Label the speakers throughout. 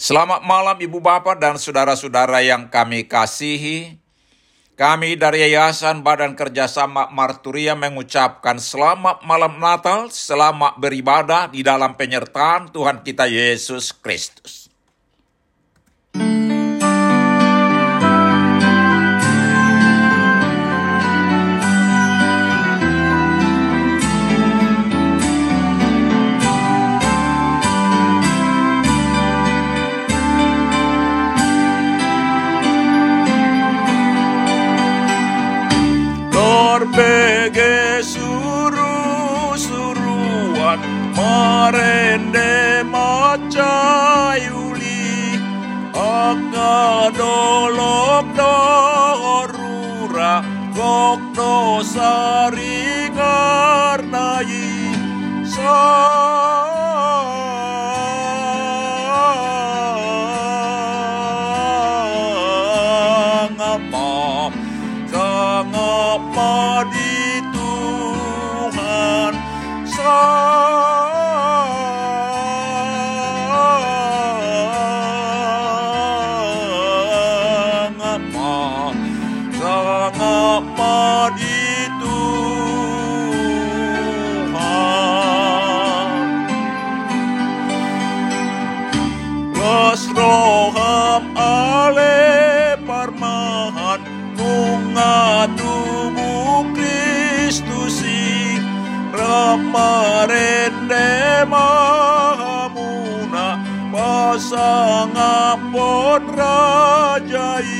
Speaker 1: Selamat malam Ibu Bapak dan saudara-saudara yang kami kasihi. Kami dari Yayasan Badan Kerjasama Marturia mengucapkan selamat malam Natal, selamat beribadah di dalam penyertaan Tuhan kita Yesus Kristus.
Speaker 2: Berbege suru-suruan Marende macayuli Akka dolok dorura Gokno sari ngarnai Sangapa Ramarende mahamuna Pasangapon rajai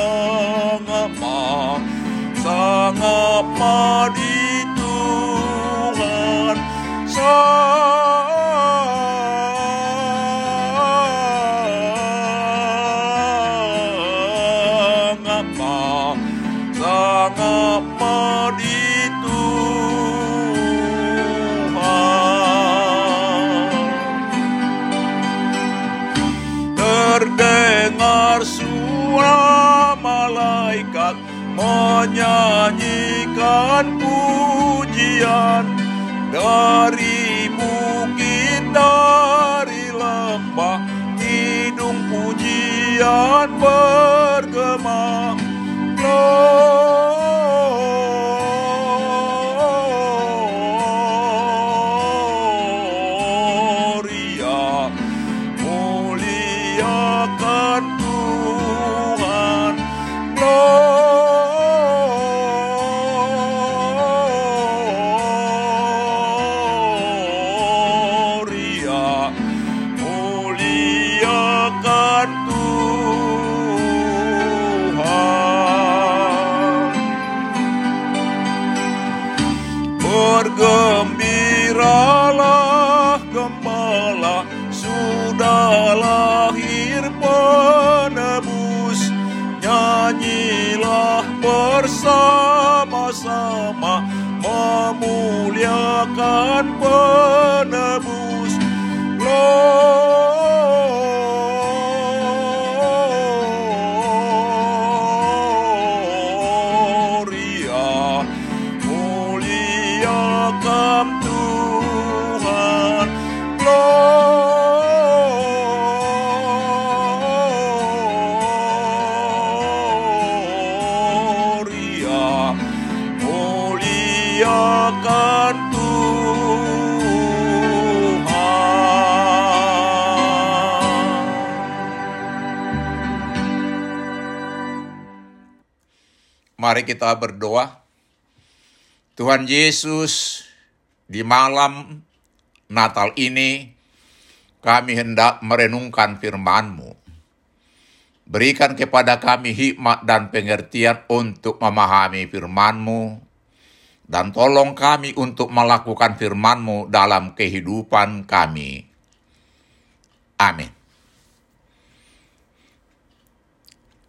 Speaker 2: Sangapa Sangapa Sangapa di Tuhan. Terdengar suara malaikat menyanyikan pujian dari bukit dari lembah hidung pujian bergema Gloria Bergembiralah gembala. Sudah lahir penebus. Nyanyilah bersama-sama Memuliakan penebus. Gloria muliakan Tuhan Gloria muliakan Tuhan
Speaker 1: Mari kita berdoa. Tuhan Yesus, di malam Natal ini kami hendak merenungkan firman-Mu. Berikan kepada kami hikmat dan pengertian untuk memahami firman-Mu, dan tolong kami untuk melakukan firman-Mu dalam kehidupan kami. Amin.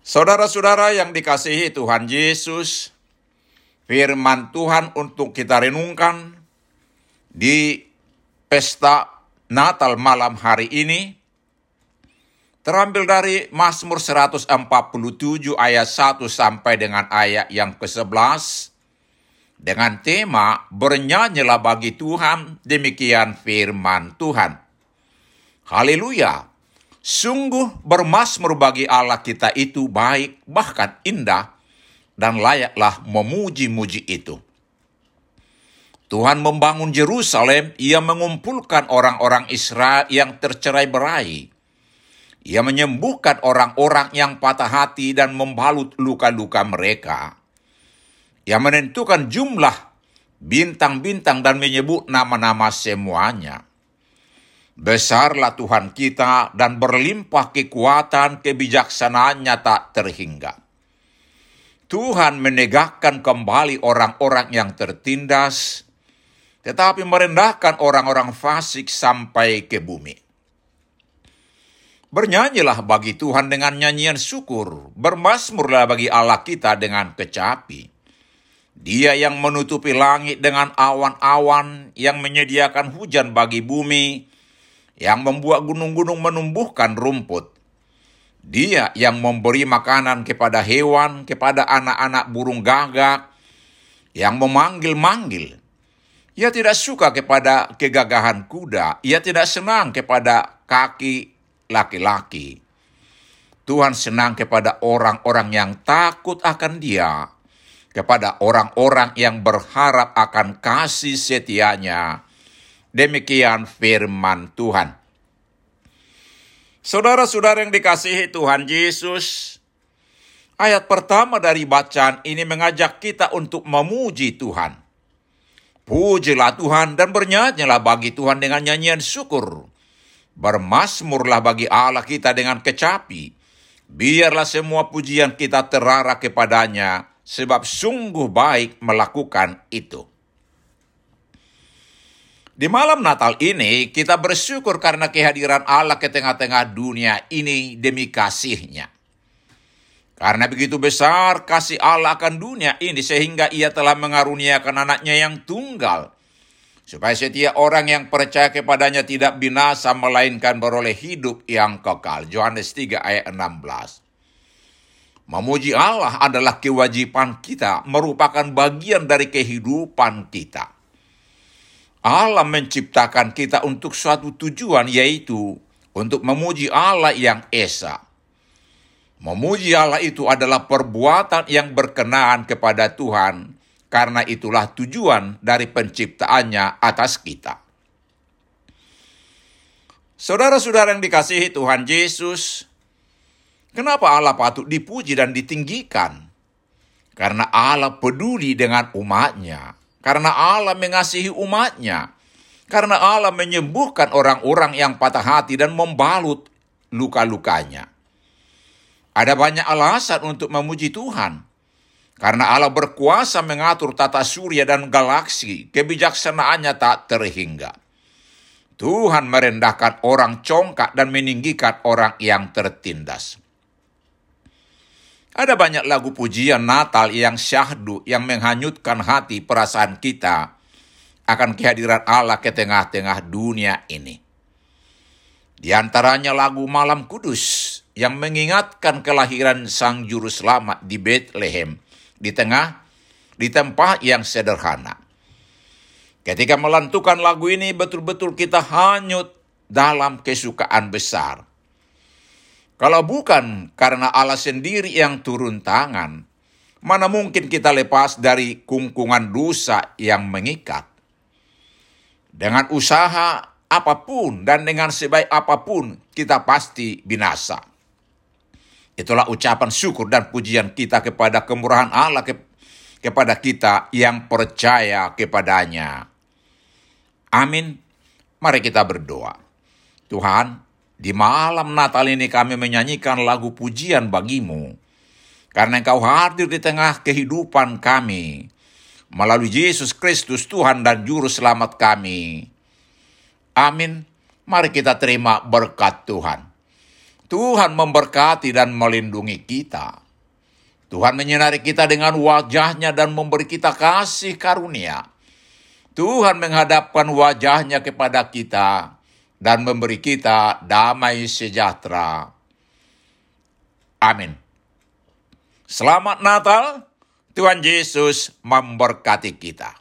Speaker 1: Saudara-saudara yang dikasihi Tuhan Yesus, firman Tuhan untuk kita renungkan di pesta Natal malam hari ini terambil dari Mazmur 147 ayat 1 sampai dengan ayat yang ke-11 dengan tema Bernyanyilah bagi Tuhan, demikian firman Tuhan. Haleluya! Sungguh bermasmur bagi Allah kita itu baik, bahkan indah, dan layaklah memuji-muji itu. Tuhan membangun Yerusalem, ia mengumpulkan orang-orang Israel yang tercerai berai. Ia menyembuhkan orang-orang yang patah hati dan membalut luka-luka mereka yang menentukan jumlah bintang-bintang dan menyebut nama-nama semuanya. Besarlah Tuhan kita dan berlimpah kekuatan kebijaksanaannya tak terhingga. Tuhan menegakkan kembali orang-orang yang tertindas, tetapi merendahkan orang-orang fasik sampai ke bumi. Bernyanyilah bagi Tuhan dengan nyanyian syukur, bermasmurlah bagi Allah kita dengan kecapi. Dia yang menutupi langit dengan awan-awan, yang menyediakan hujan bagi bumi, yang membuat gunung-gunung menumbuhkan rumput. Dia yang memberi makanan kepada hewan, kepada anak-anak burung gagak, yang memanggil-manggil. Ia tidak suka kepada kegagahan kuda, ia tidak senang kepada kaki laki-laki. Tuhan senang kepada orang-orang yang takut akan Dia, kepada orang-orang yang berharap akan kasih setianya. Demikian firman Tuhan. Saudara-saudara yang dikasihi Tuhan Yesus, ayat pertama dari bacaan ini mengajak kita untuk memuji Tuhan. Pujilah Tuhan dan bernyanyilah bagi Tuhan dengan nyanyian syukur. Bermasmurlah bagi Allah kita dengan kecapi. Biarlah semua pujian kita terarah kepadanya, sebab sungguh baik melakukan itu. Di malam Natal ini, kita bersyukur karena kehadiran Allah ke tengah-tengah dunia ini demi kasihnya. Karena begitu besar kasih Allah akan dunia ini sehingga ia telah mengaruniakan anaknya yang tunggal. Supaya setiap orang yang percaya kepadanya tidak binasa melainkan beroleh hidup yang kekal. Yohanes 3 ayat 16. Memuji Allah adalah kewajiban kita, merupakan bagian dari kehidupan kita. Allah menciptakan kita untuk suatu tujuan, yaitu untuk memuji Allah yang esa. Memuji Allah itu adalah perbuatan yang berkenaan kepada Tuhan, karena itulah tujuan dari penciptaannya atas kita. Saudara-saudara yang dikasihi Tuhan Yesus, Kenapa Allah patut dipuji dan ditinggikan? Karena Allah peduli dengan umatnya. Karena Allah mengasihi umatnya. Karena Allah menyembuhkan orang-orang yang patah hati dan membalut luka-lukanya. Ada banyak alasan untuk memuji Tuhan. Karena Allah berkuasa mengatur tata surya dan galaksi, kebijaksanaannya tak terhingga. Tuhan merendahkan orang congkak dan meninggikan orang yang tertindas. Ada banyak lagu pujian Natal yang syahdu, yang menghanyutkan hati perasaan kita akan kehadiran Allah ke tengah-tengah dunia ini. Di antaranya lagu Malam Kudus yang mengingatkan kelahiran Sang Juru Selamat di Bethlehem, di tengah, di tempat yang sederhana. Ketika melantukan lagu ini betul-betul kita hanyut dalam kesukaan besar kalau bukan karena Allah sendiri yang turun tangan, mana mungkin kita lepas dari kungkungan dosa yang mengikat? Dengan usaha apa pun dan dengan sebaik apa pun, kita pasti binasa. Itulah ucapan syukur dan pujian kita kepada kemurahan Allah ke, kepada kita yang percaya kepadanya. Amin. Mari kita berdoa. Tuhan, di malam Natal ini kami menyanyikan lagu pujian bagimu. Karena engkau hadir di tengah kehidupan kami. Melalui Yesus Kristus Tuhan dan Juru Selamat kami. Amin. Mari kita terima berkat Tuhan. Tuhan memberkati dan melindungi kita. Tuhan menyinari kita dengan wajahnya dan memberi kita kasih karunia. Tuhan menghadapkan wajahnya kepada kita dan memberi kita damai sejahtera. Amin. Selamat Natal. Tuhan Yesus memberkati kita.